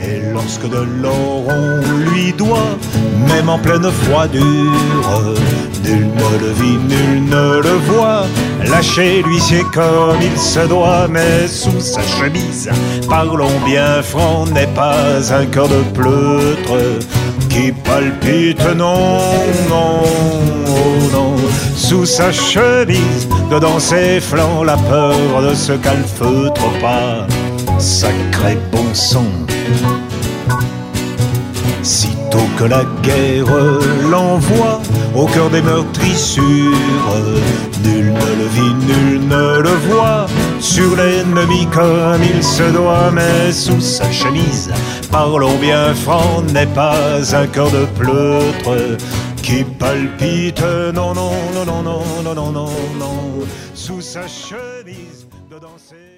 Et lorsque de l'or on lui doit, même en pleine froidure, nul ne le vit, nul ne le voit. Lâcher l'huissier comme il se doit, mais sous sa chemise, parlons bien franc, n'est pas un cœur de pleutre qui palpite, non, non, oh non. Sous sa chemise, dedans ses flancs, la peur de ce calfeutre pas. Sacré bon sang. Sitôt que la guerre l'envoie au cœur des meurtrissures, nul ne le vit, nul ne le voit, sur l'ennemi comme il se doit, mais sous sa chemise, parlons bien franc, n'est pas un cœur de pleutre qui palpite, non, non, non, non, non, non, non, non, non, sous sa chemise, dedans ses